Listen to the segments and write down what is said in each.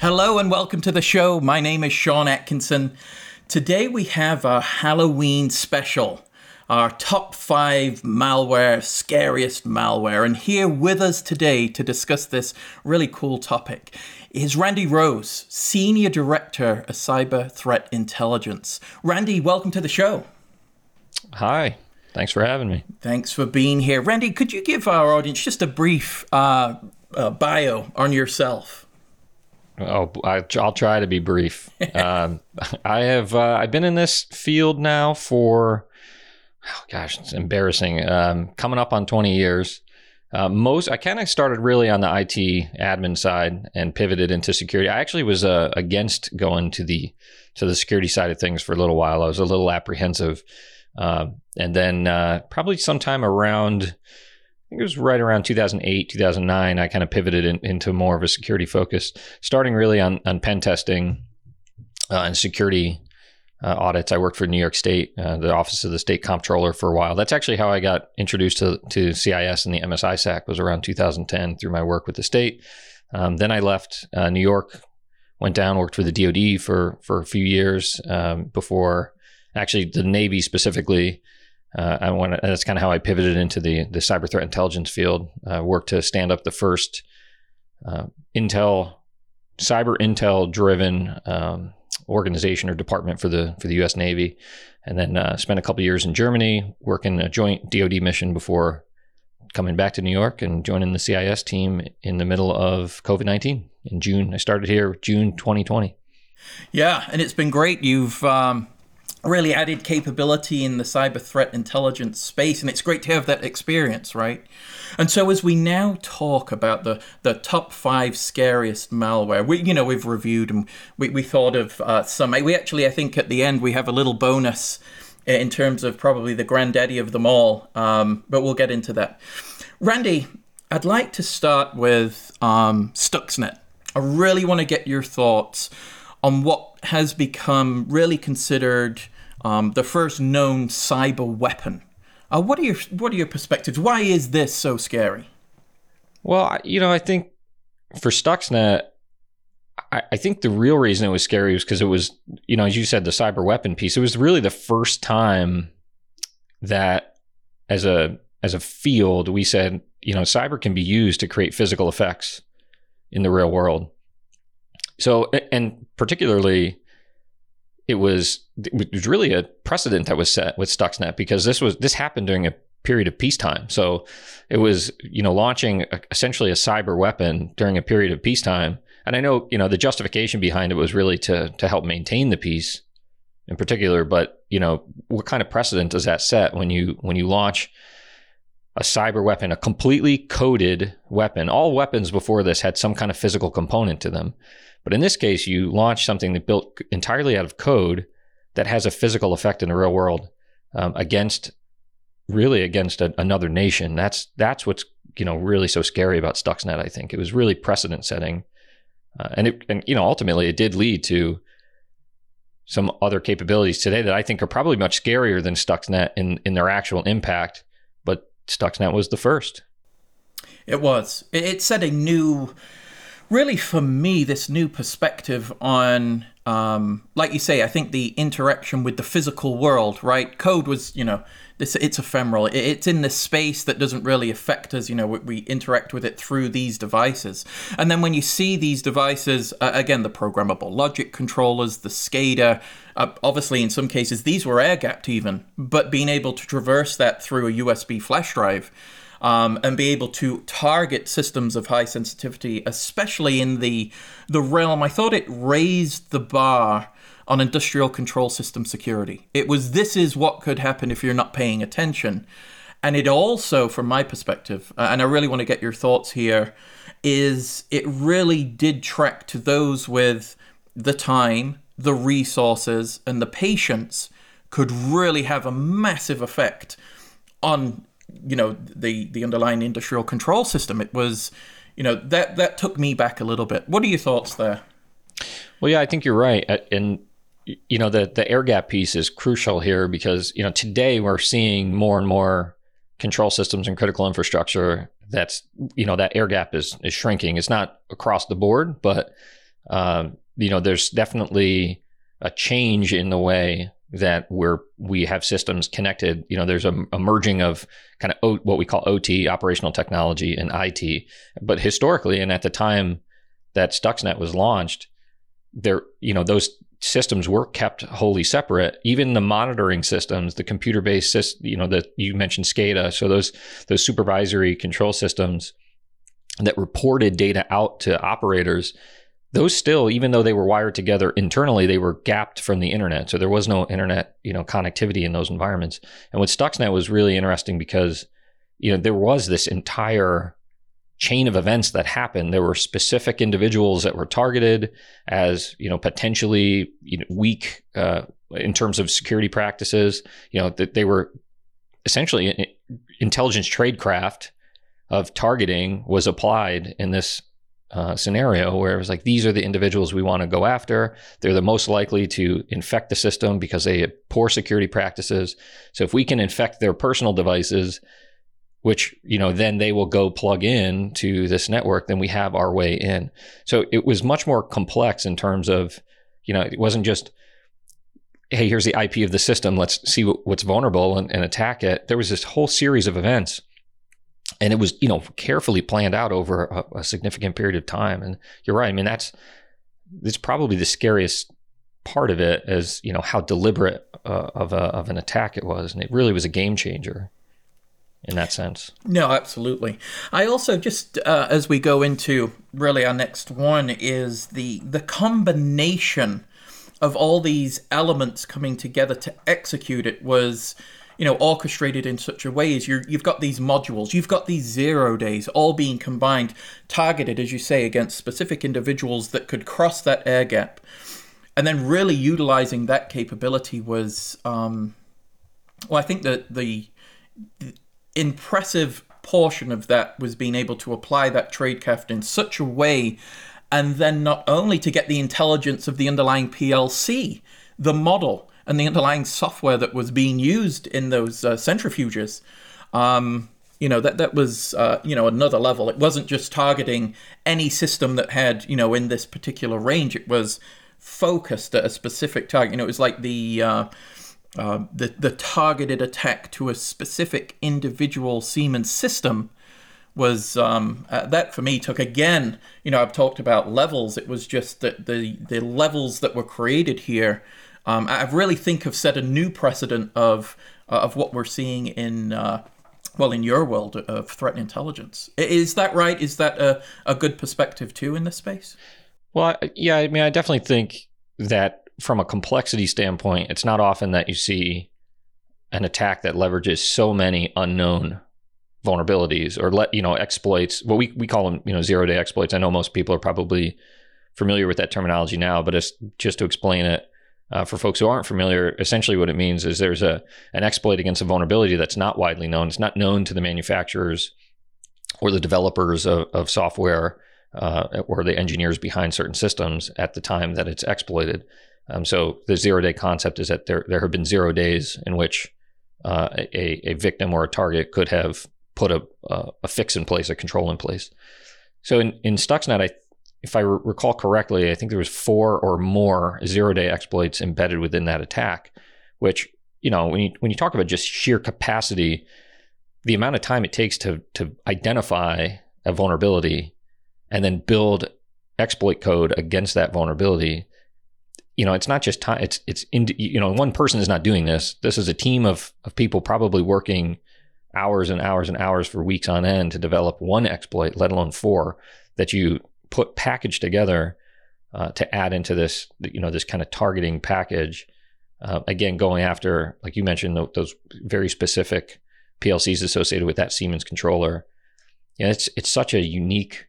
Hello and welcome to the show. My name is Sean Atkinson. Today we have our Halloween special, our top five malware, scariest malware. And here with us today to discuss this really cool topic is Randy Rose, Senior Director of Cyber Threat Intelligence. Randy, welcome to the show. Hi. Thanks for having me. Thanks for being here. Randy, could you give our audience just a brief uh, uh, bio on yourself? Oh, I, will try to be brief. um, I have uh, I've been in this field now for oh gosh, it's embarrassing. Um, coming up on 20 years. Uh, most I kind of started really on the IT admin side and pivoted into security. I actually was uh, against going to the to the security side of things for a little while. I was a little apprehensive, uh, and then uh, probably sometime around think it was right around 2008, 2009, I kind of pivoted in, into more of a security focus, starting really on, on pen testing uh, and security uh, audits. I worked for New York State, uh, the Office of the State Comptroller for a while. That's actually how I got introduced to, to CIS and the MSISAC was around 2010 through my work with the state. Um, then I left uh, New York, went down, worked for the DoD for, for a few years um, before actually the Navy specifically uh, I want that's kind of how I pivoted into the the cyber threat intelligence field. Uh, worked to stand up the first uh, Intel cyber Intel driven um, organization or department for the for the U.S. Navy, and then uh, spent a couple years in Germany working a joint DoD mission before coming back to New York and joining the CIS team in the middle of COVID nineteen in June. I started here June 2020. Yeah, and it's been great. You've um, really added capability in the cyber threat intelligence space and it's great to have that experience right? And so as we now talk about the the top five scariest malware we you know we've reviewed and we, we thought of uh, some we actually i think at the end we have a little bonus in terms of probably the granddaddy of them all um, but we'll get into that. Randy i'd like to start with um, stuxnet. I really want to get your thoughts on what has become really considered um, the first known cyber weapon. Uh, what are your what are your perspectives? Why is this so scary? Well, you know, I think for Stuxnet, I, I think the real reason it was scary was because it was, you know, as you said, the cyber weapon piece. It was really the first time that, as a as a field, we said, you know, cyber can be used to create physical effects in the real world. So, and particularly, it was it was really a precedent that was set with Stuxnet because this was this happened during a period of peacetime. So it was you know launching a, essentially a cyber weapon during a period of peacetime. And I know you know the justification behind it was really to to help maintain the peace in particular. But you know what kind of precedent does that set when you when you launch a cyber weapon, a completely coded weapon? All weapons before this had some kind of physical component to them. But in this case, you launch something that built entirely out of code that has a physical effect in the real world um, against really against a, another nation. That's that's what's you know really so scary about Stuxnet. I think it was really precedent setting, uh, and it and you know ultimately it did lead to some other capabilities today that I think are probably much scarier than Stuxnet in in their actual impact. But Stuxnet was the first. It was. It set a new really for me this new perspective on um, like you say i think the interaction with the physical world right? Code was you know this it's ephemeral. It's in this space that doesn't really affect us you know we, interact with it through these devices. And then when you see these devices uh, again the programmable logic controllers the SCADA uh, obviously in some cases these were air gapped even but being able to traverse that through a usb flash drive um, and be able to target systems of high sensitivity, especially in the the realm. I thought it raised the bar on industrial control system security. It was this is what could happen if you're not paying attention. And it also, from my perspective, uh, and I really want to get your thoughts here, is it really did track to those with the time, the resources, and the patience could really have a massive effect on you know the the underlying industrial control system. It was you know that that took me back a little bit. What are your thoughts there? Well, yeah, I think you're right, uh, and you know the the air gap piece is crucial here because you know today we're seeing more and more control systems and critical infrastructure that's you know that air gap is is shrinking. It's not across the board, but um, you know there's definitely a change in the way that we're we have systems connected. You know, there's a, a merging of kind of o, what we call OT, operational technology, and IT. But historically, and at the time that Stuxnet was launched, there you know those systems were kept wholly separate. Even the monitoring systems, the computer-based system, you know, that you mentioned SCADA, so those those supervisory control systems that reported data out to operators, those still, even though they were wired together internally, they were gapped from the internet. So there was no internet, you know, connectivity in those environments. And with Stuxnet was really interesting because, you know, there was this entire chain of events that happened. There were specific individuals that were targeted as you know potentially you know, weak uh, in terms of security practices. You know that they were essentially intelligence tradecraft of targeting was applied in this uh, scenario where it was like these are the individuals we want to go after. They're the most likely to infect the system because they have poor security practices. So if we can infect their personal devices, which you know then they will go plug in to this network then we have our way in so it was much more complex in terms of you know it wasn't just hey here's the ip of the system let's see what's vulnerable and, and attack it there was this whole series of events and it was you know carefully planned out over a, a significant period of time and you're right i mean that's it's probably the scariest part of it is you know how deliberate uh, of, a, of an attack it was and it really was a game changer in that sense. No, absolutely. I also just uh, as we go into really our next one is the the combination of all these elements coming together to execute it was you know orchestrated in such a way is you you've got these modules you've got these zero days all being combined targeted as you say against specific individuals that could cross that air gap. And then really utilizing that capability was um, well i think that the impressive portion of that was being able to apply that tradecraft in such a way and then not only to get the intelligence of the underlying PLC, the model, and the underlying software that was being used in those uh, centrifuges. Um, you know that that was uh, you know another level. It wasn't just targeting any system that had you know in this particular range. It was focused at a specific target. You know, it was like the uh, uh, the, the targeted attack to a specific individual Siemens system was um, uh, that for me took again you know I've talked about levels it was just that the the levels that were created here um, I really think have set a new precedent of uh, of what we're seeing in uh, well in your world of threat intelligence is that right is that a, a good perspective too in this space well yeah I mean I definitely think that from a complexity standpoint, it's not often that you see an attack that leverages so many unknown vulnerabilities or let you know exploits. What we we call them, you know, zero day exploits. I know most people are probably familiar with that terminology now, but just to explain it uh, for folks who aren't familiar. Essentially, what it means is there's a an exploit against a vulnerability that's not widely known. It's not known to the manufacturers or the developers of, of software uh, or the engineers behind certain systems at the time that it's exploited. Um, so the zero day concept is that there there have been zero days in which uh, a, a victim or a target could have put a, a, fix in place, a control in place. So in, in Stuxnet, I, if I re- recall correctly, I think there was four or more zero day exploits embedded within that attack, which you know when you when you talk about just sheer capacity, the amount of time it takes to to identify a vulnerability and then build exploit code against that vulnerability you know, it's not just time. It's it's in, you know, one person is not doing this. This is a team of of people probably working hours and hours and hours for weeks on end to develop one exploit, let alone four that you put package together uh, to add into this, you know, this kind of targeting package. Uh, again, going after, like you mentioned, those very specific PLCs associated with that Siemens controller. Yeah, it's it's such a unique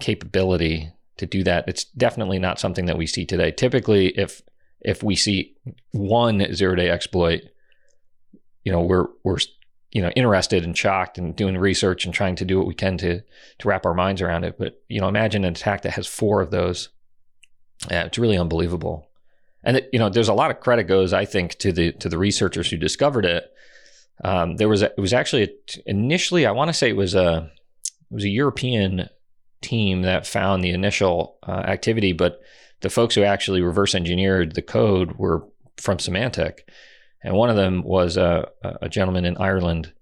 capability to do that. It's definitely not something that we see today. Typically, if if we see one zero day exploit, you know, we're we're you know interested and shocked and doing research and trying to do what we can to to wrap our minds around it. But you know, imagine an attack that has four of those. Yeah, it's really unbelievable. And it, you know, there's a lot of credit goes, I think, to the to the researchers who discovered it. Um, there was a, it was actually a, initially, I want to say it was a it was a European team that found the initial uh, activity, but the folks who actually reverse engineered the code were from Symantec, and one of them was a, a gentleman in Ireland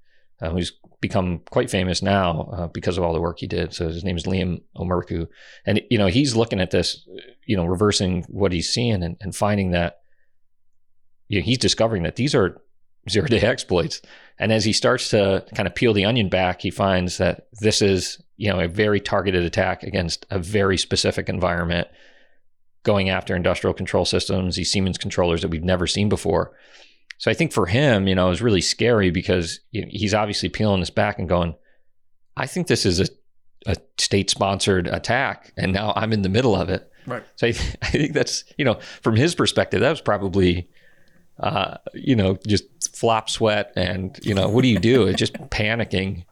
uh, who's become quite famous now uh, because of all the work he did. So his name is Liam O'Murchu, and you know he's looking at this, you know, reversing what he's seeing and, and finding that you know, he's discovering that these are zero day exploits. And as he starts to kind of peel the onion back, he finds that this is you know a very targeted attack against a very specific environment, going after industrial control systems, these Siemens controllers that we've never seen before. So I think for him, you know, it was really scary because he's obviously peeling this back and going, I think this is a, a state sponsored attack. And now I'm in the middle of it. Right. So I, I think that's, you know, from his perspective, that was probably, uh, you know, just flop sweat. And, you know, what do you do? It's just panicking.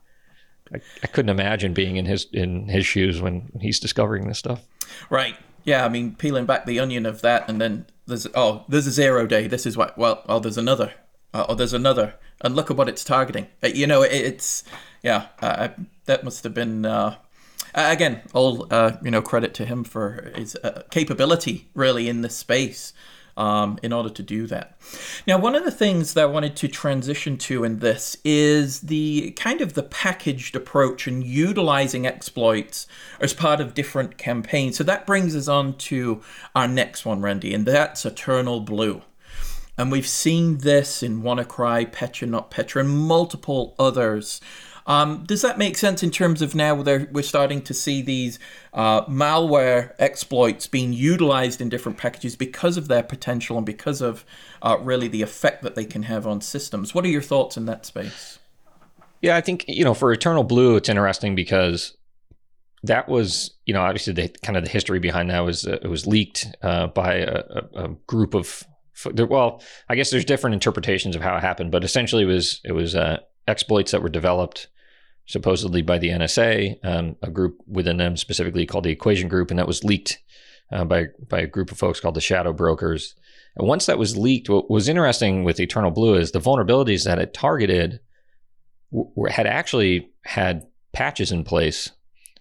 I, I couldn't imagine being in his in his shoes when he's discovering this stuff. Right. Yeah. I mean, peeling back the onion of that and then there's oh there's a zero day. This is what well oh there's another. Uh, oh there's another. And look at what it's targeting. Uh, you know it, it's yeah uh, that must have been uh, again all uh, you know credit to him for his uh, capability really in this space um, in order to do that. Now, one of the things that I wanted to transition to in this is the kind of the packaged approach and utilizing exploits as part of different campaigns. So that brings us on to our next one, Randy, and that's Eternal Blue. And we've seen this in WannaCry, Petya Not Petya, and multiple others um, does that make sense in terms of now we're starting to see these uh, malware exploits being utilized in different packages because of their potential and because of uh, really the effect that they can have on systems? What are your thoughts in that space? Yeah, I think you know for Eternal Blue, it's interesting because that was you know obviously the kind of the history behind that was uh, it was leaked uh, by a, a, group of well, I guess there's different interpretations of how it happened, but essentially it was it was uh, exploits that were developed supposedly by the NSA, um, a group within them specifically called the Equation Group, and that was leaked uh, by by a group of folks called the Shadow Brokers. And once that was leaked, what was interesting with Eternal Blue is the vulnerabilities that it targeted w- had actually had patches in place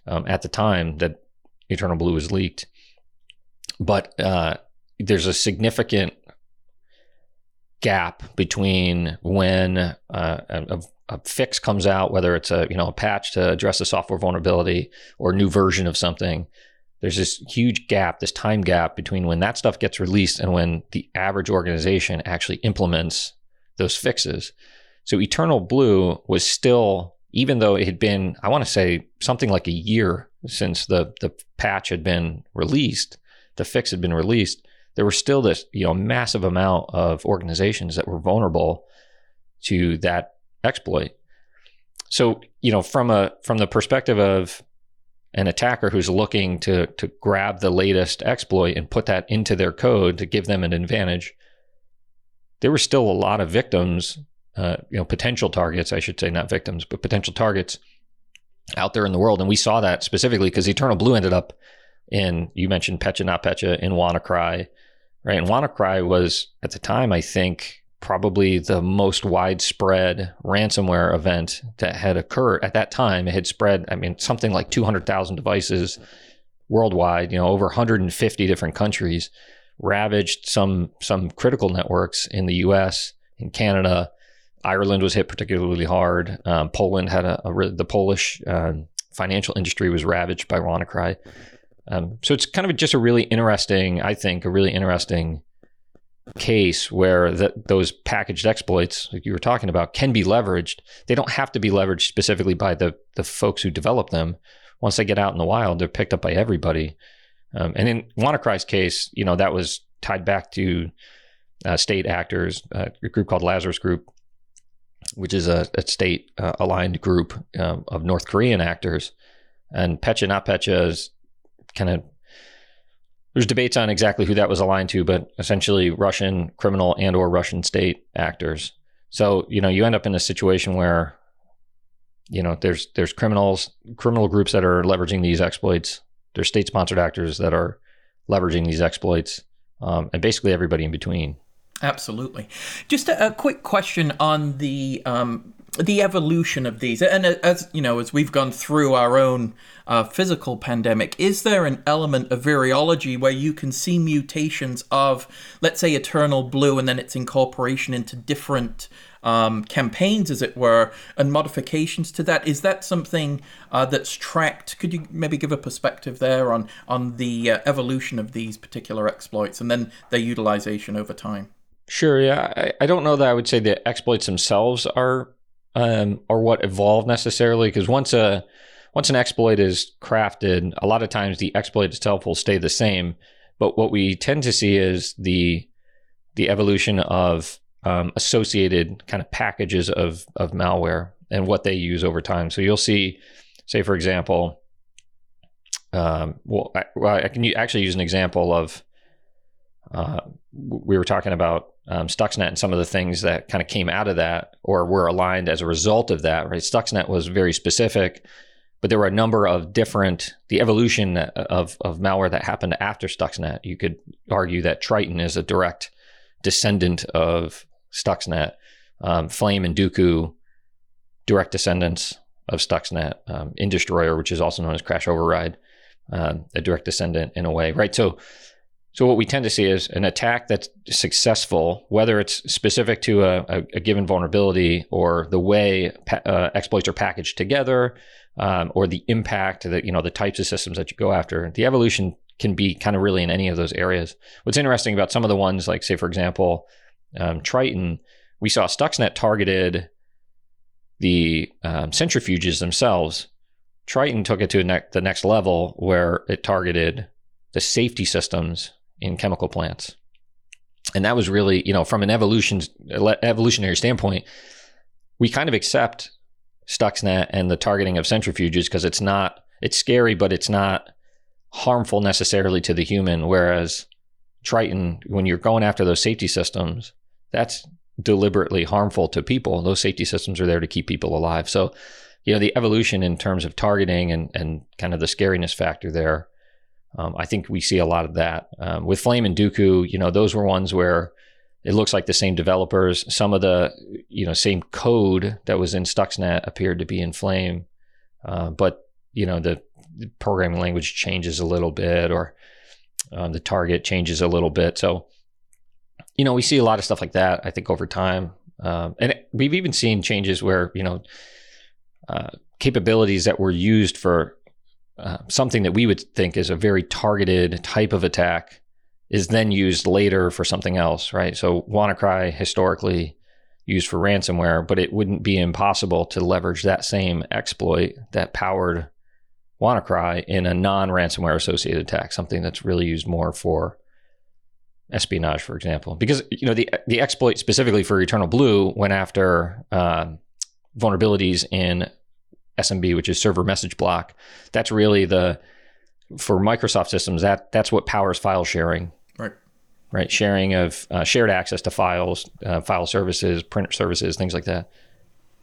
um, at the time that Eternal Blue was leaked, but uh, there's a significant gap between when uh, a, a fix comes out, whether it's a you know a patch to address a software vulnerability or a new version of something, there's this huge gap, this time gap between when that stuff gets released and when the average organization actually implements those fixes. So Eternal Blue was still, even though it had been, I want to say something like a year since the the patch had been released, the fix had been released, there was still this you know massive amount of organizations that were vulnerable to that exploit. So, you know, from a from the perspective of an attacker who's looking to to grab the latest exploit and put that into their code to give them an advantage, there were still a lot of victims, uh, you know, potential targets, I should say, not victims, but potential targets out there in the world. And we saw that specifically because Eternal Blue ended up in, you mentioned Petya Not Petya in WannaCry, right? And WannaCry was at the time, I think, probably the most widespread ransomware event that had occurred at that time. It had spread, I mean, something like 200,000 devices worldwide, you know, over 150 different countries, ravaged some some critical networks in the US, in Canada. Ireland was hit particularly hard. Um, Poland had a, a, the Polish uh, financial industry was ravaged by WannaCry. Um, so it's kind of just a really interesting, I think, a really interesting case where that those packaged exploits like you were talking about can be leveraged. They don't have to be leveraged specifically by the the folks who develop them. Once they get out in the wild they're picked up by everybody. Um, and in WannaCry's case you know that was tied back to uh, state actors uh, a group called Lazarus Group which is a, a state uh, aligned group um, of North Korean actors. And Petya Not is kind of there's debates on exactly who that was aligned to, but essentially Russian criminal and or Russian state actors. So you know you end up in a situation where you know there's there's criminals criminal groups that are leveraging these exploits. There's state sponsored actors that are leveraging these exploits, um, and basically everybody in between. Absolutely. Just a, a quick question on the um, the evolution of these, and as you know, as we've gone through our own uh, physical pandemic, is there an element of virology where you can see mutations of, let's say, Eternal Blue, and then its incorporation into different um, campaigns, as it were, and modifications to that? Is that something uh, that's tracked? Could you maybe give a perspective there on on the uh, evolution of these particular exploits and then their utilization over time? Sure. Yeah, I, I don't know that I would say the exploits themselves are um, or what evolved necessarily because once a once an exploit is crafted, a lot of times the exploit itself will stay the same. But what we tend to see is the the evolution of um, associated kind of packages of of malware and what they use over time. So you'll see, say for example, um, well, I, well, I can actually use an example of. Uh, we were talking about um, Stuxnet and some of the things that kind of came out of that or were aligned as a result of that, right? Stuxnet was very specific, but there were a number of different, the evolution of, of malware that happened after Stuxnet. You could argue that Triton is a direct descendant of Stuxnet. Um, Flame and Duqu, direct descendants of Stuxnet. Um, Industroyer, which is also known as Crash Override, um, a direct descendant in a way, right? So so what we tend to see is an attack that's successful, whether it's specific to a, a, a given vulnerability or the way pa- uh, exploits are packaged together, um, or the impact that you know the types of systems that you go after. The evolution can be kind of really in any of those areas. What's interesting about some of the ones, like say for example, um, Triton, we saw Stuxnet targeted the um, centrifuges themselves. Triton took it to ne- the next level where it targeted the safety systems in chemical plants. And that was really, you know, from an evolution evolutionary standpoint, we kind of accept Stuxnet and the targeting of centrifuges because it's not it's scary, but it's not harmful necessarily to the human. Whereas Triton, when you're going after those safety systems, that's deliberately harmful to people. Those safety systems are there to keep people alive. So, you know, the evolution in terms of targeting and, and kind of the scariness factor there um, I think we see a lot of that um, with Flame and Duqu. You know, those were ones where it looks like the same developers. Some of the you know same code that was in Stuxnet appeared to be in Flame, uh, but you know the, the, programming language changes a little bit, or um, the target changes a little bit. So you know we see a lot of stuff like that. I think over time, um, and we've even seen changes where you know. Uh, capabilities that were used for uh, something that we would think is a very targeted type of attack is then used later for something else, right? So WannaCry historically used for ransomware, but it wouldn't be impossible to leverage that same exploit that powered WannaCry in a non-ransomware associated attack, something that's really used more for espionage, for example. Because you know the the exploit specifically for Eternal Blue went after uh, vulnerabilities in SMB, which is server message block. That's really the for Microsoft systems that that's what powers file sharing. Right. Right. Sharing of uh, shared access to files, uh, file services, printer services, things like that.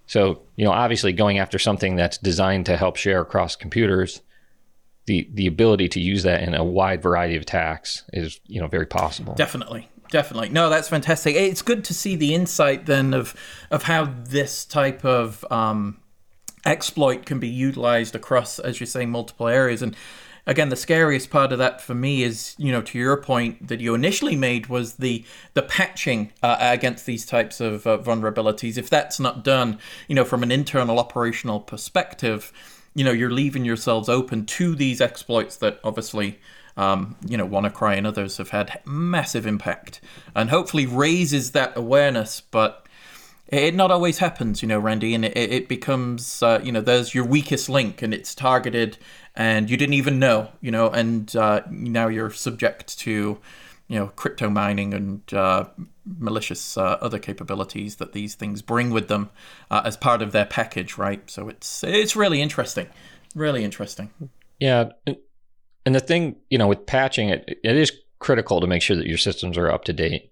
So you know, obviously, going after something that's designed to help share across computers, the the ability to use that in a wide variety of attacks is you know very possible. Definitely definitely. No, that's fantastic. It's good to see the insight then of of how this type of um, exploit can be utilized across, as you say, multiple areas. And again, the scariest part of that for me is, you know, to your point that you initially made was the the patching uh, against these types of uh, vulnerabilities. If that's not done, you know, from an internal operational perspective, you know, you're leaving yourselves open to these exploits that obviously. Um, you know, WannaCry and others have had massive impact, and hopefully raises that awareness. But it not always happens, you know, Randy, and it, it becomes, uh, you know, there's your weakest link and it's targeted and you didn't even know, you know, and uh, now you're subject to, you know, crypto mining and uh, malicious uh, other capabilities that these things bring with them uh, as part of their package, right? So it's it's really interesting, really interesting. Yeah, and the thing, you know, with patching, it, it is critical to make sure that your systems are up to date.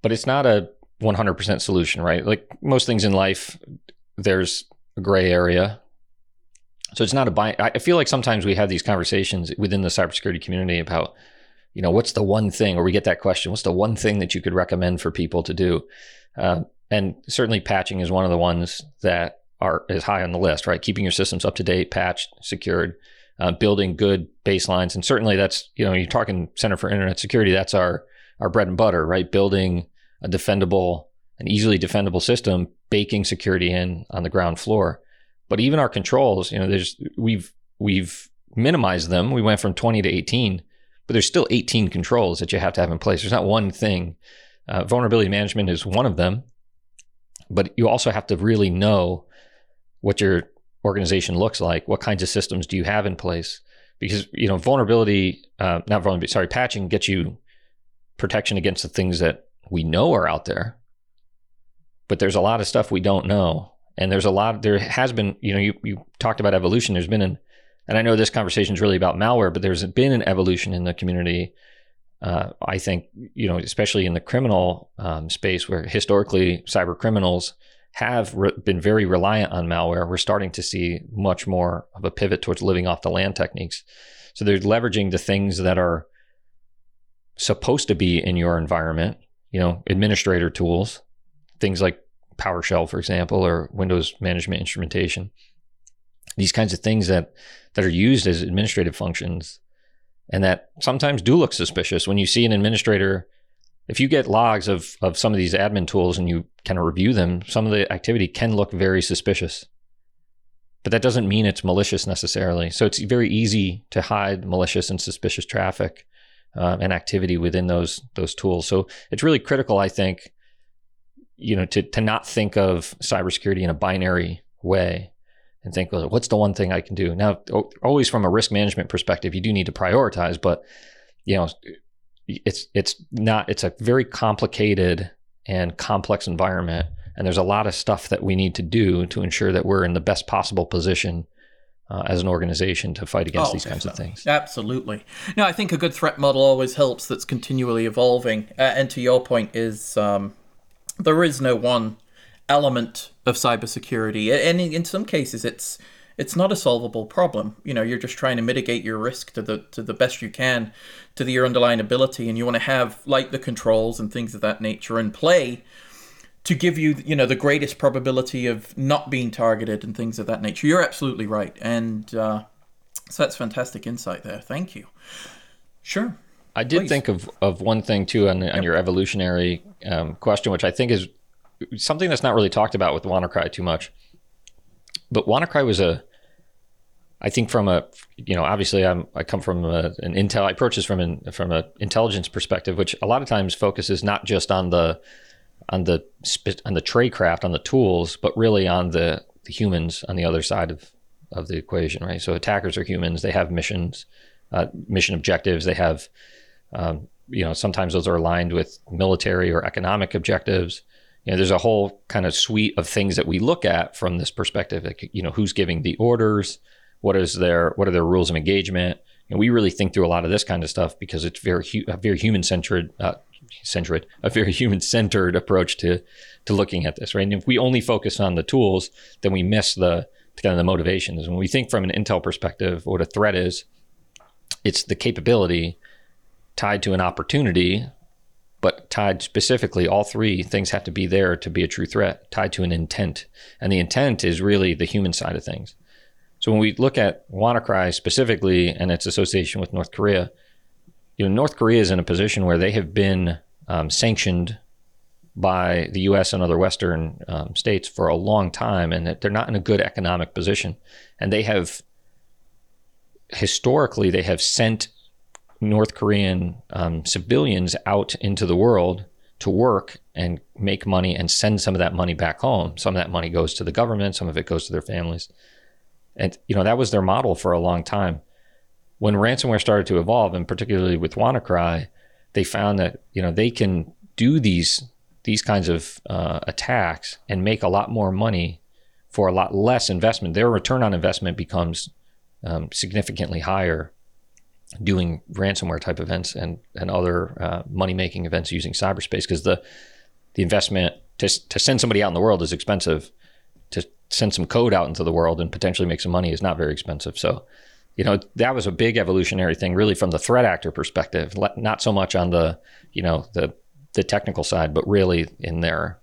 But it's not a 100% solution, right? Like most things in life, there's a gray area. So it's not a buy. I feel like sometimes we have these conversations within the cybersecurity community about, you know, what's the one thing, or we get that question, what's the one thing that you could recommend for people to do? Uh, and certainly patching is one of the ones that are is high on the list, right? Keeping your systems up to date, patched, secured, uh, building good baselines, and certainly that's you know you're talking Center for Internet Security. That's our our bread and butter, right? Building a defendable, an easily defendable system, baking security in on the ground floor. But even our controls, you know, there's we've we've minimized them. We went from 20 to 18, but there's still 18 controls that you have to have in place. There's not one thing. Uh, vulnerability management is one of them, but you also have to really know what your organization looks like. What kinds of systems do you have in place? Because you know, vulnerability, uh, not vulnerability, sorry, patching gets you protection against the things that we know are out there. But there's a lot of stuff we don't know, and there's a lot. There has been, you know, you you talked about evolution. There's been an, and I know this conversation is really about malware, but there's been an evolution in the community. Uh, I think, you know, especially in the criminal um, space, where historically cyber criminals have re- been very reliant on malware, we're starting to see much more of a pivot towards living off the land techniques. So they're leveraging the things that are supposed to be in your environment, you know, administrator tools, things like PowerShell, for example, or Windows management instrumentation. These kinds of things that that are used as administrative functions and that sometimes do look suspicious when you see an administrator if you get logs of of some of these admin tools and you kind of review them, some of the activity can look very suspicious. But that doesn't mean it's malicious necessarily. So it's very easy to hide malicious and suspicious traffic uh, and activity within those those tools. So it's really critical, I think, you know, to to not think of cybersecurity in a binary way and think, well, what's the one thing I can do? Now, always from a risk management perspective, you do need to prioritize, but you know, it's it's not it's a very complicated and complex environment and there's a lot of stuff that we need to do to ensure that we're in the best possible position uh, as an organization to fight against oh, these kinds of things. Absolutely. Now, I think a good threat model always helps that's continually evolving. Uh, and to your point, is um, there is no one element of cybersecurity. And in some cases, it's it's not a solvable problem. You know, you're just trying to mitigate your risk to the to the best you can to the, your underlying ability, and you want to have like the controls and things of that nature in play to give you you know the greatest probability of not being targeted and things of that nature. You're absolutely right, and uh, so that's fantastic insight there. Thank you. Sure. I did Please. think of, of one thing too on, on your evolutionary um, question, which I think is something that's not really talked about with WannaCry too much. But WannaCry was a, I think from a, you know, obviously I'm I come from a, an Intel. I approach this from an from an intelligence perspective, which a lot of times focuses not just on the on the on the tradecraft on the tools, but really on the, the humans on the other side of of the equation, right? So attackers are humans. They have missions, uh, mission objectives. They have, um, you know, sometimes those are aligned with military or economic objectives you know, there's a whole kind of suite of things that we look at from this perspective. Like, you know, who's giving the orders? What is their what are their rules of engagement? And we really think through a lot of this kind of stuff because it's very very human centered, uh, centered, a very human centered approach to to looking at this. Right. And if we only focus on the tools, then we miss the kind of the motivations. When we think from an Intel perspective, what a threat is, it's the capability tied to an opportunity but tied specifically, all three things have to be there to be a true threat, tied to an intent. And the intent is really the human side of things. So when we look at WannaCry specifically and its association with North Korea, you know, North Korea is in a position where they have been um, sanctioned by the U.S. and other Western um, states for a long time, and that they're not in a good economic position. And they have historically they have sent North Korean um, civilians out into the world to work and make money and send some of that money back home. Some of that money goes to the government, some of it goes to their families. And you know, that was their model for a long time. When ransomware started to evolve, and particularly with WannaCry, they found that you know they can do these these kinds of uh, attacks and make a lot more money for a lot less investment. Their return on investment becomes um, significantly higher doing ransomware type events and and other uh, money making events using cyberspace because the the investment to to send somebody out in the world is expensive. To send some code out into the world and potentially make some money is not very expensive. So, you know, that was a big evolutionary thing, really, from the threat actor perspective. Not so much on the you know the the technical side, but really in their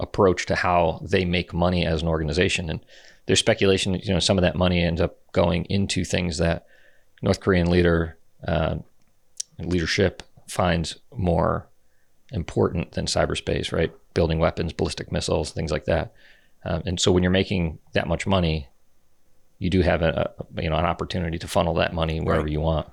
approach to how they make money as an organization. And there's speculation, you know, some of that money ends up going into things that North Korean leader uh, leadership finds more important than cyberspace, right? Building weapons, ballistic missiles, things like that. Um, and so when you're making that much money, you do have a, a you know an opportunity to funnel that money wherever right. you want.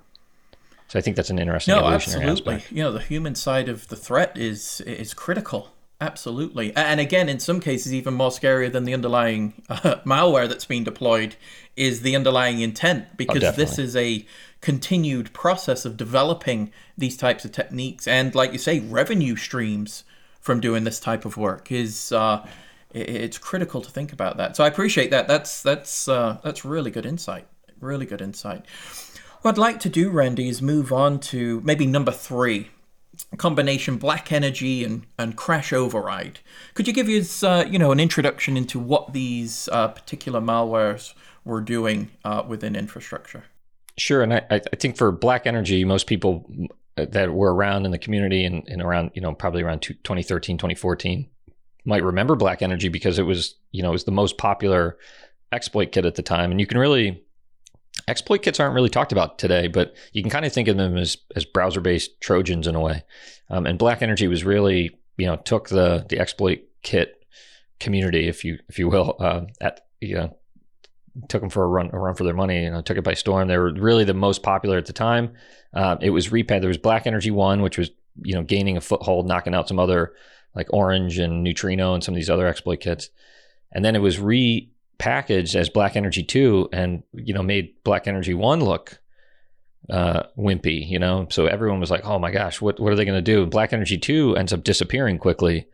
So I think that's an interesting no, absolutely. Aspect. You know, the human side of the threat is is critical. Absolutely. And again, in some cases, even more scarier than the underlying uh, malware that's being deployed is the underlying intent, oh, because oh, this is a continued process of developing these types of techniques. And like you say, revenue streams from doing this type of work is. Uh, it's critical to think about that. So I appreciate that. That's that's uh, that's really good insight. Really good insight. What I'd like to do, Randy, is move on to maybe number three combination black energy and, and crash override. Could you give us, uh, you know, an introduction into what these uh, particular malwares were doing uh, within infrastructure? Sure, and I, I think for black energy, most people that were around in the community and, and around, you know, probably around 2013, 2014 might remember black energy because it was, you know, it was the most popular exploit kit at the time. And you can really exploit kits aren't really talked about today, but you can kind of think of them as as browser based Trojans in a way. Um, and Black Energy was really you know took the the exploit kit community, if you if you will, uh, at you know took them for a run a run for their money. You know, took it by storm. They were really the most popular at the time. Um, it was repaid. There was Black Energy One, which was you know gaining a foothold, knocking out some other like Orange and Neutrino and some of these other exploit kits. And then it was repackaged as Black Energy 2 and, you know, made Black Energy 1 look uh, wimpy, you know? So everyone was like, oh my gosh, what, what are they going to do? Black Energy 2 ends up disappearing quickly.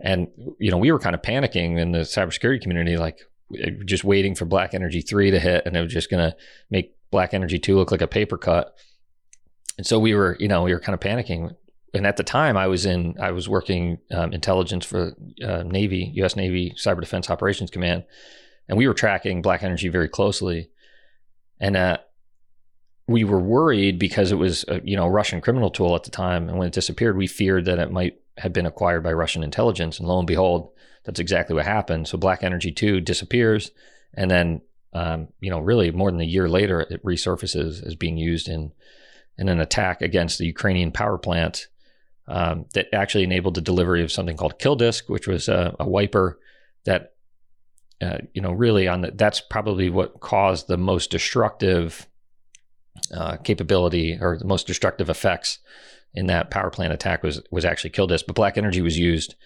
And, you know, we were kind of panicking in the cybersecurity community, like just waiting for Black Energy 3 to hit and it was just going to make Black Energy 2 look like a paper cut. And so we were, you know, we were kind of panicking. And at the time, I was in, I was working um, intelligence for uh, Navy, U.S. Navy Cyber Defense Operations Command, and we were tracking Black Energy very closely, and uh, we were worried because it was a you know Russian criminal tool at the time, and when it disappeared, we feared that it might have been acquired by Russian intelligence, and lo and behold, that's exactly what happened. So Black Energy two disappears, and then um, you know really more than a year later, it resurfaces as being used in in an attack against the Ukrainian power plant um, that actually enabled the delivery of something called Kill Disk, which was a, a wiper that uh, you know, really on the, that's probably what caused the most destructive uh, capability or the most destructive effects in that power plant attack was was actually Kill Disk. But Black Energy was used,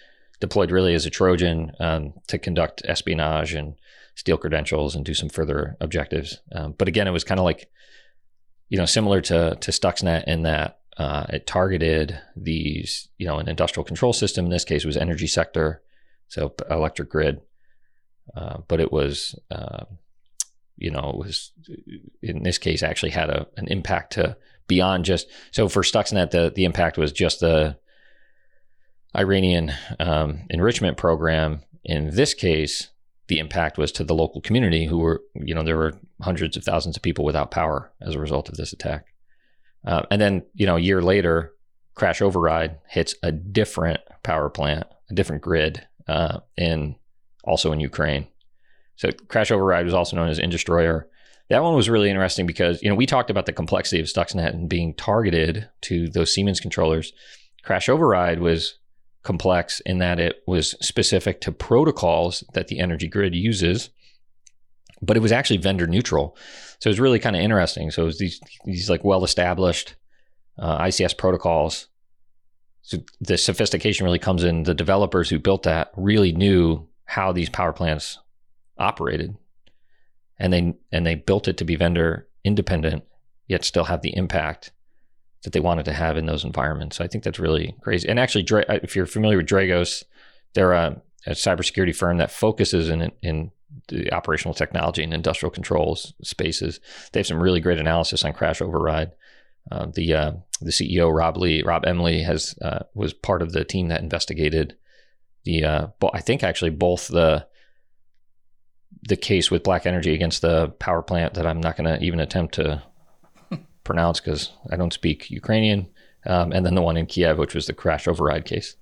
deployed really as a Trojan um, to conduct espionage and steal credentials and do some further objectives. Um, but again, it was kind of like, you know, similar to to Stuxnet in that uh, it targeted these, you know, an industrial control system. In this case, it was energy sector, so electric grid. Uh, but it was, uh, you know, it was in this case actually had a, an impact to beyond just. So for Stuxnet, the the impact was just the Iranian um, enrichment program. In this case, the impact was to the local community who were, you know, there were hundreds of thousands of people without power as a result of this attack. Uh, and then, you know, a year later, crash override hits a different power plant, a different grid uh, in also in Ukraine. So Crash Override was also known as Industroyer. That one was really interesting because you know we talked about the complexity of Stuxnet and being targeted to those Siemens controllers. Crash Override was complex in that it was specific to protocols that the energy grid uses, but it was actually vendor neutral. So it was really kind of interesting. So it was these these like well established uh, ICS protocols. So the sophistication really comes in. The developers who built that really knew how these power plants operated and they and they built it to be vendor independent yet still have the impact that they wanted to have in those environments so i think that's really crazy and actually if you're familiar with dragos they're a, a cybersecurity firm that focuses in in the operational technology and industrial controls spaces they have some really great analysis on crash override uh, the uh, the CEO Rob Lee, Rob M. Lee, has uh, was part of the team that investigated the. Uh, I think actually both the the case with Black Energy against the power plant that I'm not going to even attempt to pronounce because I don't speak Ukrainian, um, and then the one in Kiev, which was the crash override case.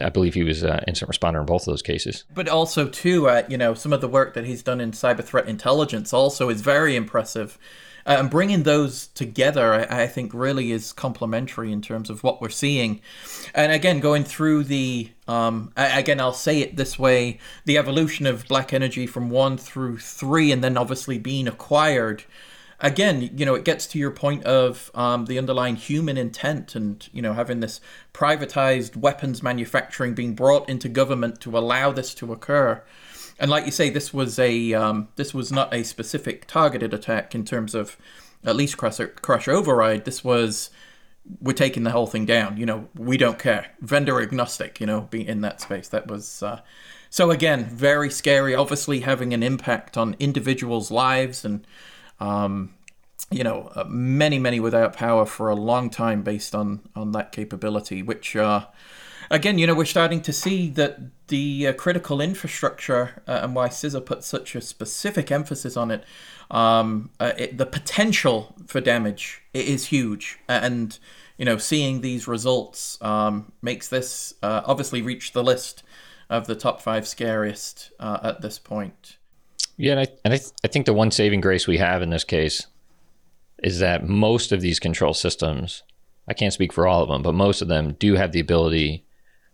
I believe he was an incident responder in both of those cases. But also, too, uh, you know, some of the work that he's done in cyber threat intelligence also is very impressive. Uh, and bringing those together, I, I, think, really is complementary in terms of what we're seeing. And again, going through the, um, again, I'll say it this way the evolution of BlackEnergy from one through three, and then obviously being acquired again, you know, it gets to your point of um, the underlying human intent and, you know, having this privatized weapons manufacturing being brought into government to allow this to occur. And like you say, this was a um, this was not a specific targeted attack in terms of at least crash, CrashOverride. This was we're taking the whole thing down. You know, we don't care. Vendor agnostic. You know, being in that space. That was uh, so again very scary. Obviously, having an impact on individuals' lives and um, you know, uh, many, many without power for a long time based on on that capability, which. Uh, again, you know, we're starting to see that the uh, critical infrastructure uh, and why CISA put such a specific emphasis on it, um, uh, it, the potential for damage is huge. And, you know, seeing these results um, makes this uh, obviously reach the list of the top five scariest uh, at this point. Yeah, and I and I, th- I think the one saving grace we have in this case is that most of these control systems, I can't speak for all of them, but most of them do have the ability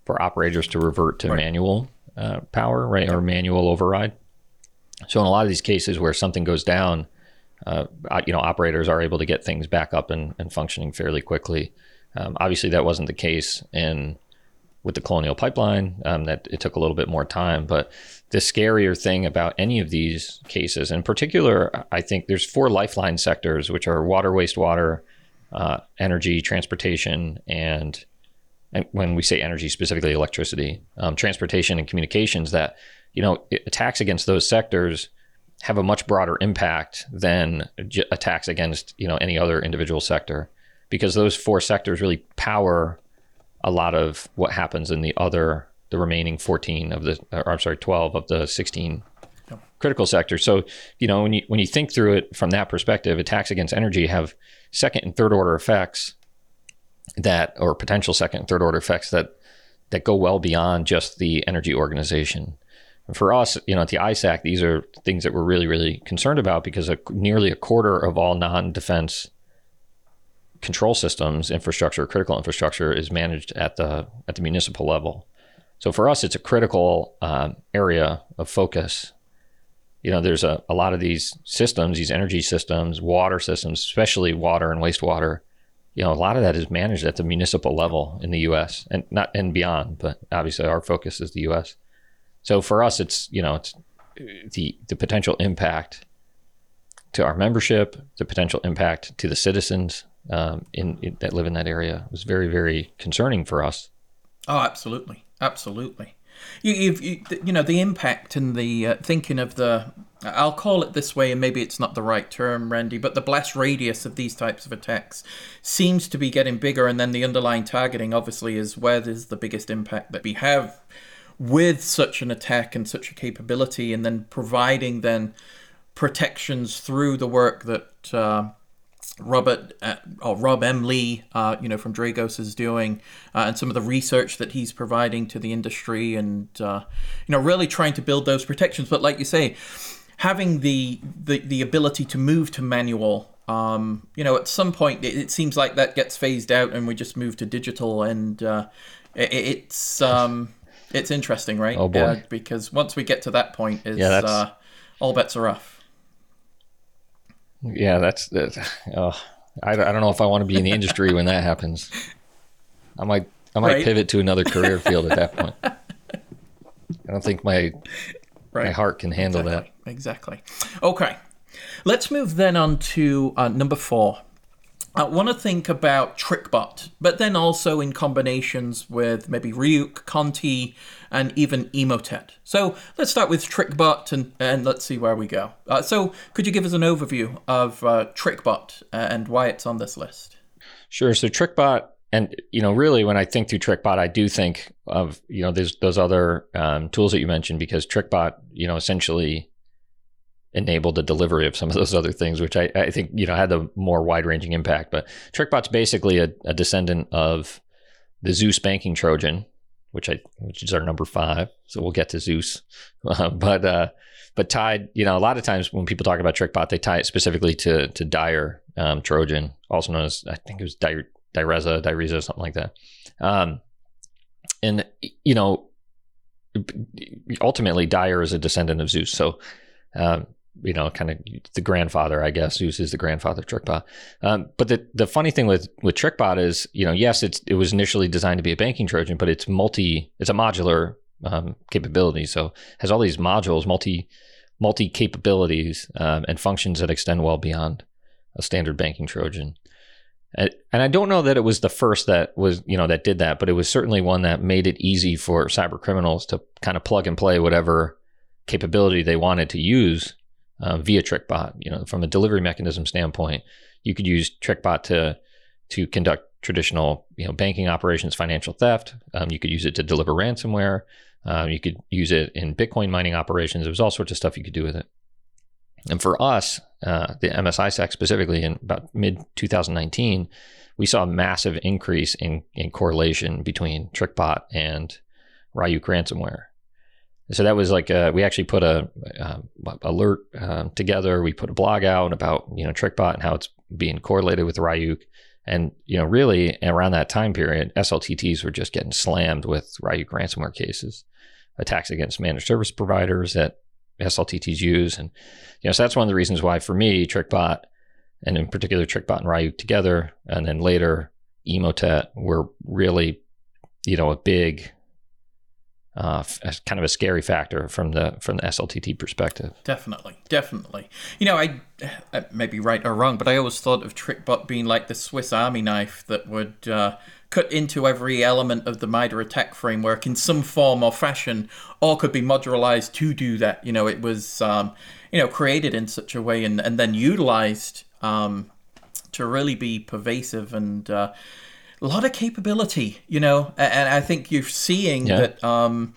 for operators to revert to right. manual uh, power, right, or manual override. So in a lot of these cases where something goes down, uh, you know, operators are able to get things back up and, and functioning fairly quickly. Um, obviously, that wasn't the case in with the Colonial Pipeline. Um, that it took a little bit more time, but the scarier thing about any of these cases, in particular, I think there's four lifeline sectors, which are water, wastewater, uh, energy, transportation, and, and, when we say energy, specifically electricity, um, transportation and communications. That you know, attacks against those sectors have a much broader impact than attacks against you know any other individual sector, because those four sectors really power a lot of what happens in the other the remaining 14 of the, or I'm sorry, 12 of the 16 critical sectors. So, you know, when you when you think through it from that perspective, attacks against energy have second and third order effects that, or potential second and third order effects that that go well beyond just the energy organization. And for us, you know, at the ISAC, these are things that we're really, really concerned about because a, nearly a quarter of all non-defense control systems infrastructure, critical infrastructure, is managed at the at the municipal level. So for us, it's a critical um, area of focus. You know, there's a, a lot of these systems, these energy systems, water systems, especially water and wastewater. You know, a lot of that is managed at the municipal level in the U.S. and not and beyond. But obviously, our focus is the U.S. So for us, it's you know, it's the the potential impact to our membership, the potential impact to the citizens um, in, in, that live in that area was very, very concerning for us. Oh, absolutely. Absolutely. You, you, you know, the impact and the uh, thinking of the, I'll call it this way, and maybe it's not the right term, Randy, but the blast radius of these types of attacks seems to be getting bigger, and then the underlying targeting, obviously, is where there's the biggest impact that we have with such an attack and such a capability, and then providing then protections through the work that uh, Robert uh, or Rob M. Lee, uh, you know, from Dragos is doing, uh, and some of the research that he's providing to the industry, and uh, you know, really trying to build those protections. But like you say, having the the, the ability to move to manual, um, you know, at some point it, it, seems like that gets phased out, and we just move to digital, and uh, it, it's um, it's interesting, right? Oh boy! because once we get to that point, is yeah, uh, all bets are off. Yeah, that's that. Oh, I, I don't know if I want to be in the industry when that happens. I might I might right? pivot to another career field at that point. I don't think my right. my heart can handle exactly. that. Exactly. Okay, let's move then on to uh, number four. I want to think about TrickBot, but then also in combinations with maybe Ryuk, Conti, and even Emotet. So let's start with TrickBot and, and let's see where we go. Uh, so could you give us an overview of uh, TrickBot uh, and why it's on this list? Sure. So TrickBot, and you know, really, when I think through TrickBot, I do think of you know those those other um, tools that you mentioned because TrickBot, you know, essentially enabled the delivery of some of those other things, which I, I think you know had the more wide ranging impact. But TrickBot's basically a, a descendant of the Zeus banking Trojan, which I which is our number five. So we'll get to Zeus, uh, but uh, but tied, you know, a lot of times when people talk about TrickBot, they tie it specifically to to Dyre um, Trojan, also known as I think it was Dyre, Dyreza, Dyreza, something like that. Um, and you know, ultimately, Dyre is a descendant of Zeus, so. Um, you know, kind of the grandfather, I guess. Zeus is the grandfather TrickBot. Um, but the the funny thing with with TrickBot is, you know, yes, it's it was initially designed to be a banking Trojan, but it's multi, it's a modular um, capability. So has all these modules, multi multi capabilities um, and functions that extend well beyond a standard banking Trojan. And, and I don't know that it was the first that was, you know, that did that, but it was certainly one that made it easy for cyber criminals to kind of plug and play whatever capability they wanted to use uh, via TrickBot. You know, from a delivery mechanism standpoint, you could use TrickBot to to conduct traditional, you know, banking operations, financial theft. Um, you could use it to deliver ransomware. Um, you could use it in Bitcoin mining operations. There was all sorts of stuff you could do with it. And for us, uh, the MSISAC specifically, in about mid 2019, we saw a massive increase in, in correlation between TrickBot and Ryuk ransomware. So that was like a, uh, we actually put a, a alert um, together. We put a blog out about you know TrickBot and how it's being correlated with Ryuk. And you know, really around that time period, SLTTs were just getting slammed with Ryuk ransomware cases, attacks against managed service providers that SLTTs use, and you know, so that's one of the reasons why for me, TrickBot, and in particular TrickBot and Ryuk together, and then later Emotet were really, you know, a big uh, kind of a scary factor from the from the SLTT perspective. Definitely, definitely. You know, I, I may be right or wrong, but I always thought of TrickBot being like the Swiss Army knife that would uh, cut into every element of the MITRE ATT&CK framework in some form or fashion, or could be modularized to do that. You know, it was um, you know created in such a way and and then utilized um, to really be pervasive and. Uh, a lot of capability, you know, and I think you're seeing yeah. that. Um,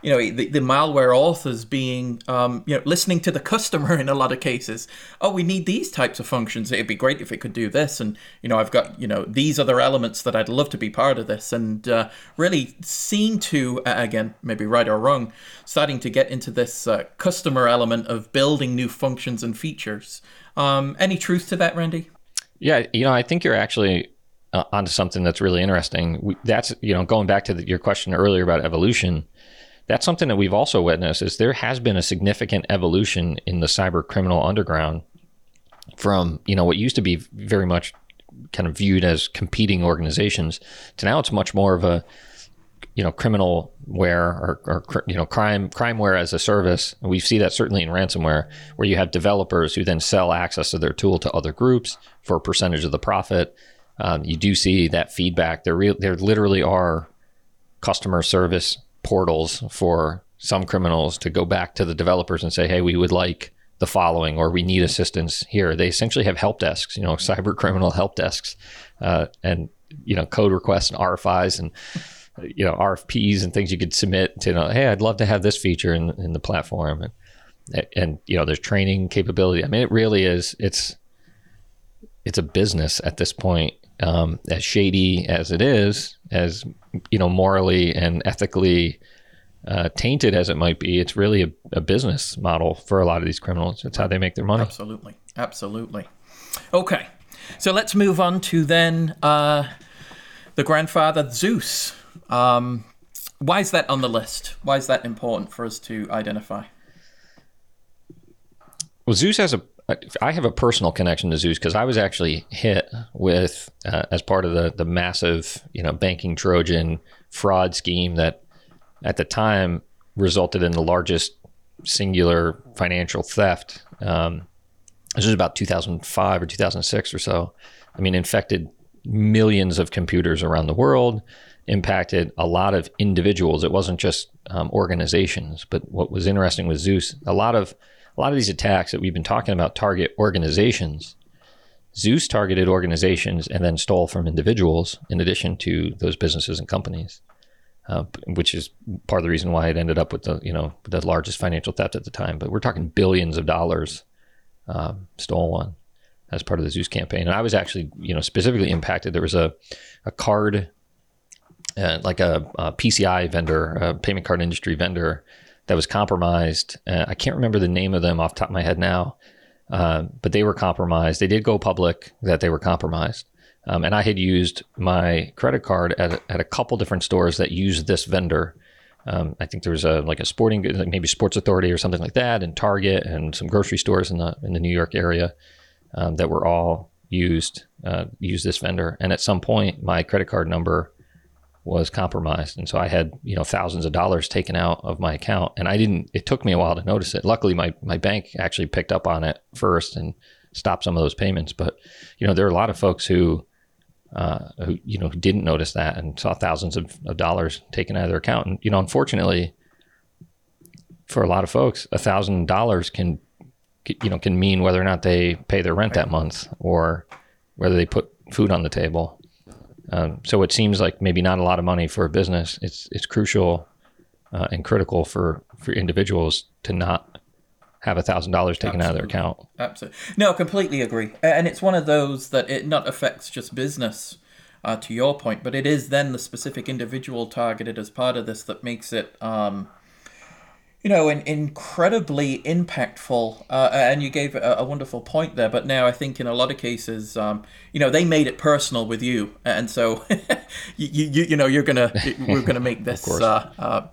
you know the, the malware authors being um, you know listening to the customer in a lot of cases. Oh we need these types of functions. It'd be great if it could do this. And you know i've got you know these other elements that i'd love to be part of this. And uh, really seem to uh, again maybe right or wrong starting to get into this uh, customer element of building new functions and features. Um, any truth to that randy? Yeah you know i think you're actually uh, onto something that's really interesting. We, that's you know going back to the, your question earlier about evolution. That's something that we've also witnessed is there has been a significant evolution in the cyber criminal underground from you know what used to be very much kind of viewed as competing organizations to now it's much more of a you know criminal ware or, or you know crime crimeware as a service and we see that certainly in ransomware where you have developers who then sell access to their tool to other groups for a percentage of the profit um, you do see that feedback. There, re- there literally are customer service portals for some criminals to go back to the developers and say, "Hey, we would like the following, or we need assistance here." They essentially have help desks, you know, cyber criminal help desks, uh, and you know, code requests and RFIs and you know RFPs and things you could submit to. You know, hey, I'd love to have this feature in in the platform, and and you know, there's training capability. I mean, it really is. It's it's a business at this point um, as shady as it is, as you know, morally and ethically uh, tainted as it might be, it's really a, a, business model for a lot of these criminals. It's how they make their money. Absolutely, absolutely. Okay, so let's move on to then uh, the grandfather Zeus. Um, why is that on the list? Why is that important for us to identify? Well, Zeus has a I have a personal connection to Zeus because I was actually hit with uh, as part of the the massive you know banking Trojan fraud scheme that at the time resulted in the largest singular financial theft. Um, this was about 2005 or 2006 or so. I mean, infected millions of computers around the world, impacted a lot of individuals. It wasn't just um, organizations. But what was interesting with Zeus, a lot of a lot of these attacks that we've been talking about target organizations, Zeus targeted organizations and then stole from individuals in addition to those businesses and companies, uh, which is part of the reason why it ended up with the you know the largest financial theft at the time. But we're talking billions of dollars um, stolen as part of the Zeus campaign. And I was actually you know specifically impacted. There was a a card. Uh, like a, a, PCI vendor, a payment card industry vendor, that was compromised. Uh, I can't remember the name of them off the top of my head now, uh, but they were compromised. They did go public that they were compromised. Um, and I had used my credit card at, at a couple different stores that used this vendor. Um, I think there was a like a sporting, like maybe Sports Authority or something like that, and Target and some grocery stores in the in the New York area um, that were all used uh, used this vendor. And at some point, my credit card number was compromised, and so I had you know thousands of dollars taken out of my account, and I didn't. It took me a while to notice it. Luckily, my my bank actually picked up on it first and stopped some of those payments. But you know, there are a lot of folks who. Uh, who you know didn't notice that and saw thousands of, of dollars taken out of their account, and you know, unfortunately, for a lot of folks, a thousand dollars can you know can mean whether or not they pay their rent that month or whether they put food on the table um, so it seems like maybe not a lot of money for a business. It's it's crucial uh, and critical for for individuals to not have a thousand dollars taken Absolutely. out of their account. Absolutely, no, completely agree. And it's one of those that it not affects just business. Uh, to your point, but it is then the specific individual targeted as part of this that makes it um, you know, in, incredibly impactful. Uh, and you gave a, a, wonderful point there. But now I think in a lot of cases, um, you know, they made it personal with you, and so you, you you know you're gonna we're gonna make this uh, uh,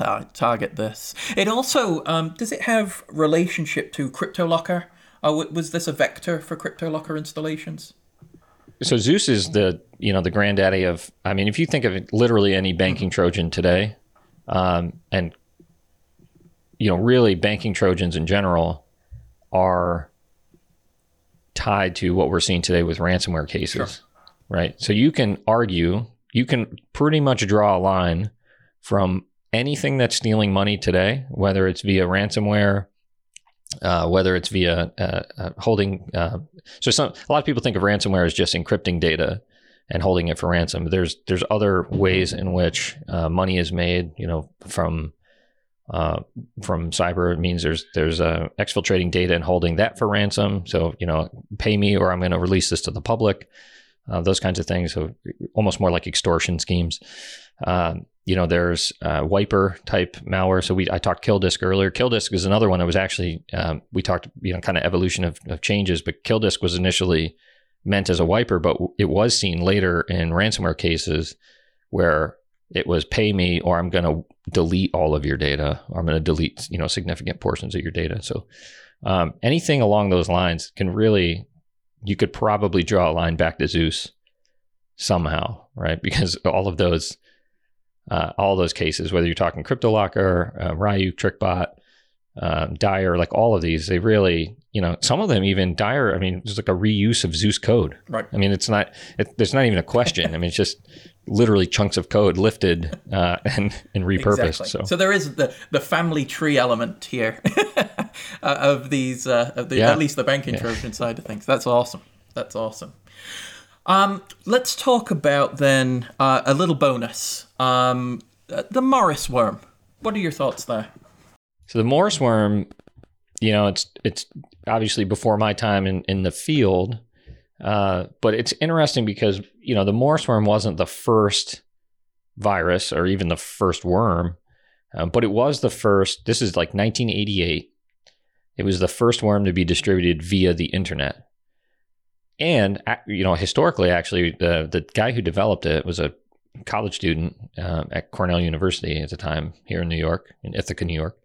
uh, target this. It also um, does it have relationship to CryptoLocker? Uh, was this a vector for CryptoLocker installations? So Zeus is the you know the granddaddy of. I mean, if you think of it, literally any banking Trojan today, um, and you know, really banking Trojans in general are tied to what we're seeing today with ransomware cases, sure. right? So you can argue, you can pretty much draw a line from anything that's stealing money today, whether it's via ransomware, uh, whether it's via uh, uh, holding. Uh, so some a lot of people think of ransomware as just encrypting data and holding it for ransom. There's there's other ways in which uh, money is made, you know, from uh, from cyber. Means there's there's uh, exfiltrating data and holding that for ransom. So you know, pay me or I'm going to release this to the public. Uh, those kinds of things. So almost more like extortion schemes. Um, you know, there's uh, wiper type malware. So we I talked Killdisk earlier. Killdisk is another one that was actually um, we talked you know kind of evolution of, of changes, but Killdisk was initially meant as a wiper, but it was seen later in ransomware cases where it was pay me or I'm going to delete all of your data or I'm going to delete, you know, significant portions of your data. So um, anything along those lines can really, you could probably draw a line back to Zeus somehow, right? Because all of those, uh, all those cases, whether you're talking CryptoLocker, uh, Ryuk, TrickBot, uh, Dyre, like all of these, they really, you know, some of them even Dyre. I mean, it's like a reuse of Zeus code. Right. I mean, it's not. It, there's not even a question. I mean, it's just literally chunks of code lifted uh, and and repurposed. Exactly. So. so there is the the family tree element here uh, of these uh, of the, yeah. at least the banking Trojan side of things. That's awesome. That's awesome. Um, let's talk about then uh, a little bonus. Um, the Morris worm. What are your thoughts there? So the Morris worm, you know, it's it's obviously before my time in in the field. Uh, but it's interesting because you know the Morris worm wasn't the first virus or even the first worm, um, but it was the first. This is like 1988. It was the first worm to be distributed via the internet. And you know, historically, actually, the the guy who developed it was a college student uh, at Cornell University at the time here in New York, in Ithaca, New York.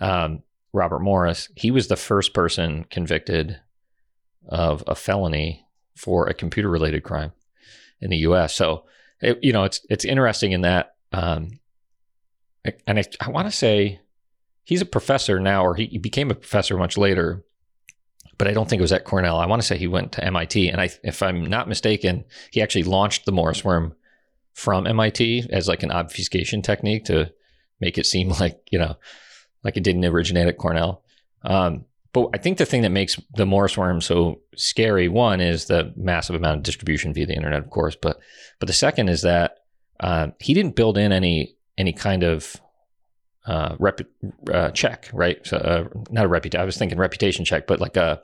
Um, Robert Morris. He was the first person convicted of a felony for a computer related crime in the U.S. So, it, you know, it's it's interesting in that, um, and I, I want to say he's a professor now, or he, he, became a professor much later, but I don't think it was at Cornell. I want to say he went to MIT, and I, if I'm not mistaken, he actually launched the Morris worm from MIT as like an obfuscation technique to make it seem like you know, like it didn't originate at Cornell. Um, but I think the thing that makes the Morris worm so scary, one is the massive amount of distribution via the internet, of course, but but the second is that uh, he didn't build in any any kind of uh, rep, uh, check, right? So, uh, not a reputation. I was thinking reputation check, but like a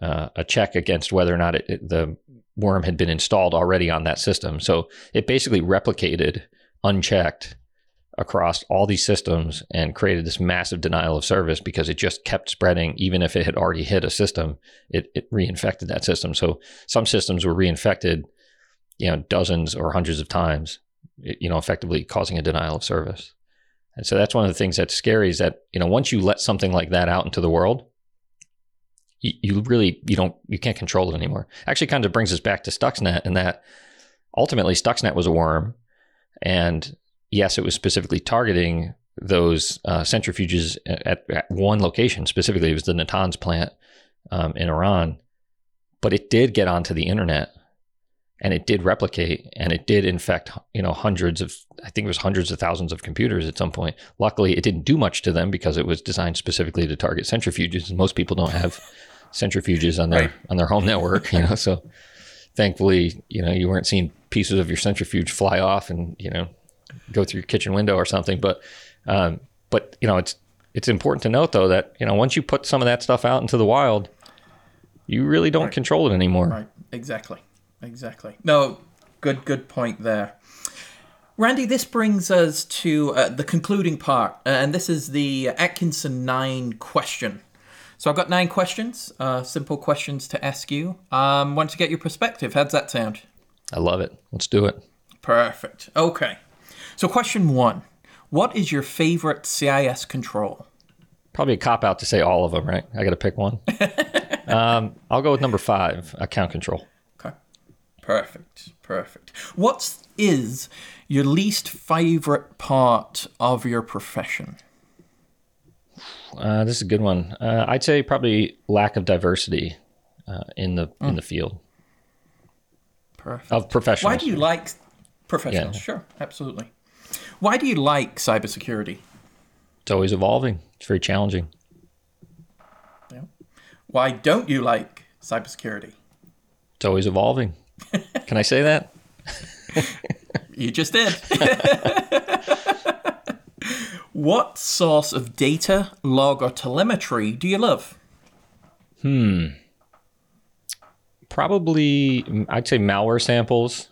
uh, a check against whether or not it, it, the worm had been installed already on that system. So it basically replicated unchecked across all these systems and created this massive denial of service because it just kept spreading. Even if it had already hit a system, it, it reinfected that system. So some systems were reinfected, you know, dozens or hundreds of times, you know, effectively causing a denial of service. And so that's one of the things that's scary is that, you know, once you let something like that out into the world, you, you really, you don't, you can't control it anymore. Actually kind of brings us back to Stuxnet and that ultimately Stuxnet was a worm and yes, it was specifically targeting those uh, centrifuges at, at, one location. Specifically, it was the Natanz plant um, in Iran. But it did get onto the internet, and it did replicate, and it did infect, you know, hundreds of, I think it was hundreds of thousands of computers at some point. Luckily, it didn't do much to them because it was designed specifically to target centrifuges. Most people don't have centrifuges on their right. on their home network, you know. So, thankfully, you know, you weren't seeing pieces of your centrifuge fly off and you know go through your kitchen window or something. But um, but you know, it's it's important to note though that you know once you put some of that stuff out into the wild, you really don't right. control it anymore. Right. Exactly. Exactly. No. Good. Good point there. Randy, this brings us to uh, the concluding part, uh, and this is the Atkinson 9 question. So I've got nine questions, uh, simple questions to ask you. Um, want to get your perspective. How's that sound? I love it. Let's do it. Perfect. Okay. So, question one What is your favorite CIS control? Probably a cop out to say all of them, right? I got to pick one. um, I'll go with number five account control. Okay. Perfect. Perfect. What is your least favorite part of your profession? Uh, this is a good one. Uh, I'd say probably lack of diversity uh, in the mm. in the field. Perfect. Of professionals. Why do you like professionals? Yeah. Sure, absolutely. Why do you like cybersecurity? It's always evolving. It's very challenging. Yeah. Why don't you like cybersecurity? It's always evolving. Can I say that? you just did. what source of data, log, or telemetry do you love? Hmm. Probably, I'd say malware samples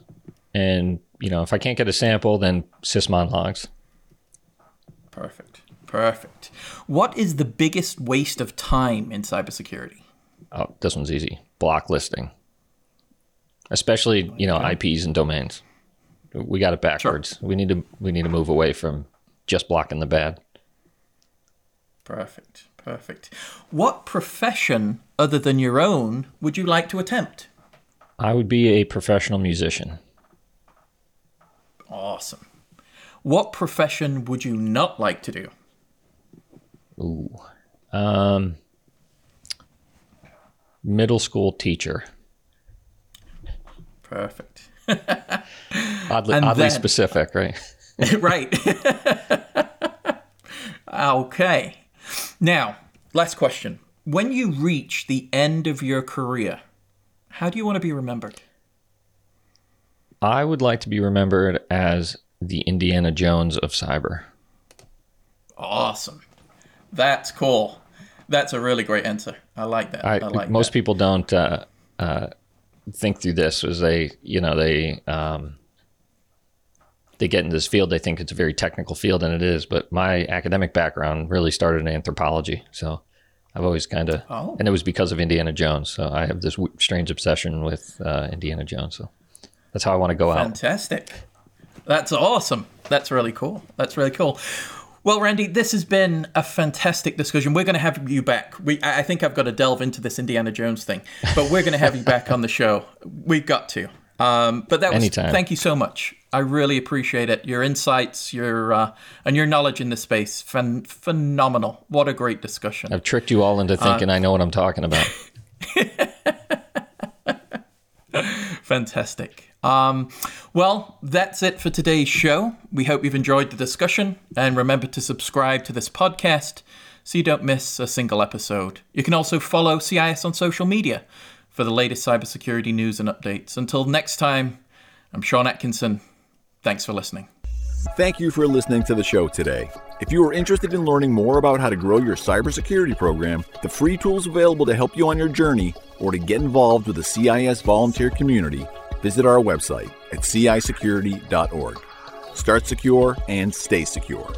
and you know, if I can't get a sample, then sysmon logs. Perfect. Perfect. What is the biggest waste of time in cybersecurity? Oh, this one's easy. Block listing. Especially, you know. IPs and domains. We got it backwards. Sure. We need to we need to move away from just blocking the bad. Perfect. Perfect. What profession other than your own would you like to attempt? I would be a professional musician. Awesome. What profession would you not like to do? Ooh. Um, middle school teacher. Perfect. oddly, oddly then, specific, right? right. okay. Now, last question. When you reach the end of your career, how do you want to be remembered? I would like to be remembered as the Indiana Jones of cyber. Awesome. That's cool. That's a really great answer. I like that. I, I like most that. people don't uh, uh, think through this as they, you know, they um, they get in this field. They think it's a very technical field, and it is. But my academic background really started in anthropology, so I've always kind of, oh. and it was because of Indiana Jones. So I have this strange obsession with uh, Indiana Jones. So that's how I want to go Fantastic. out. Fantastic. That's awesome. That's really cool. That's really cool. Well, Randy, this has been a fantastic discussion. We're going to have you back. We, I think I've got to delve into this Indiana Jones thing, but we're going to have you back on the show. We've got to. Um, but that was Anytime. thank you so much. I really appreciate it. Your insights, your uh, and your knowledge in the space, Phen- phenomenal. What a great discussion. I've tricked you all into thinking uh, I know what I'm talking about. Fantastic. Um, well, that's it for today's show. We hope you've enjoyed the discussion, and remember to subscribe to this podcast so you don't miss a single episode. You can also follow CIS on social media for the latest cybersecurity news and updates. Until next time, I'm Sean Atkinson. Thanks for listening. Thank you for listening to the show today. If you are interested in learning more about how to grow your cybersecurity program, the free tools available to help you on your journey, or to get involved with the CIS volunteer community, visit our website at cisecurity.org. Start secure and stay secure.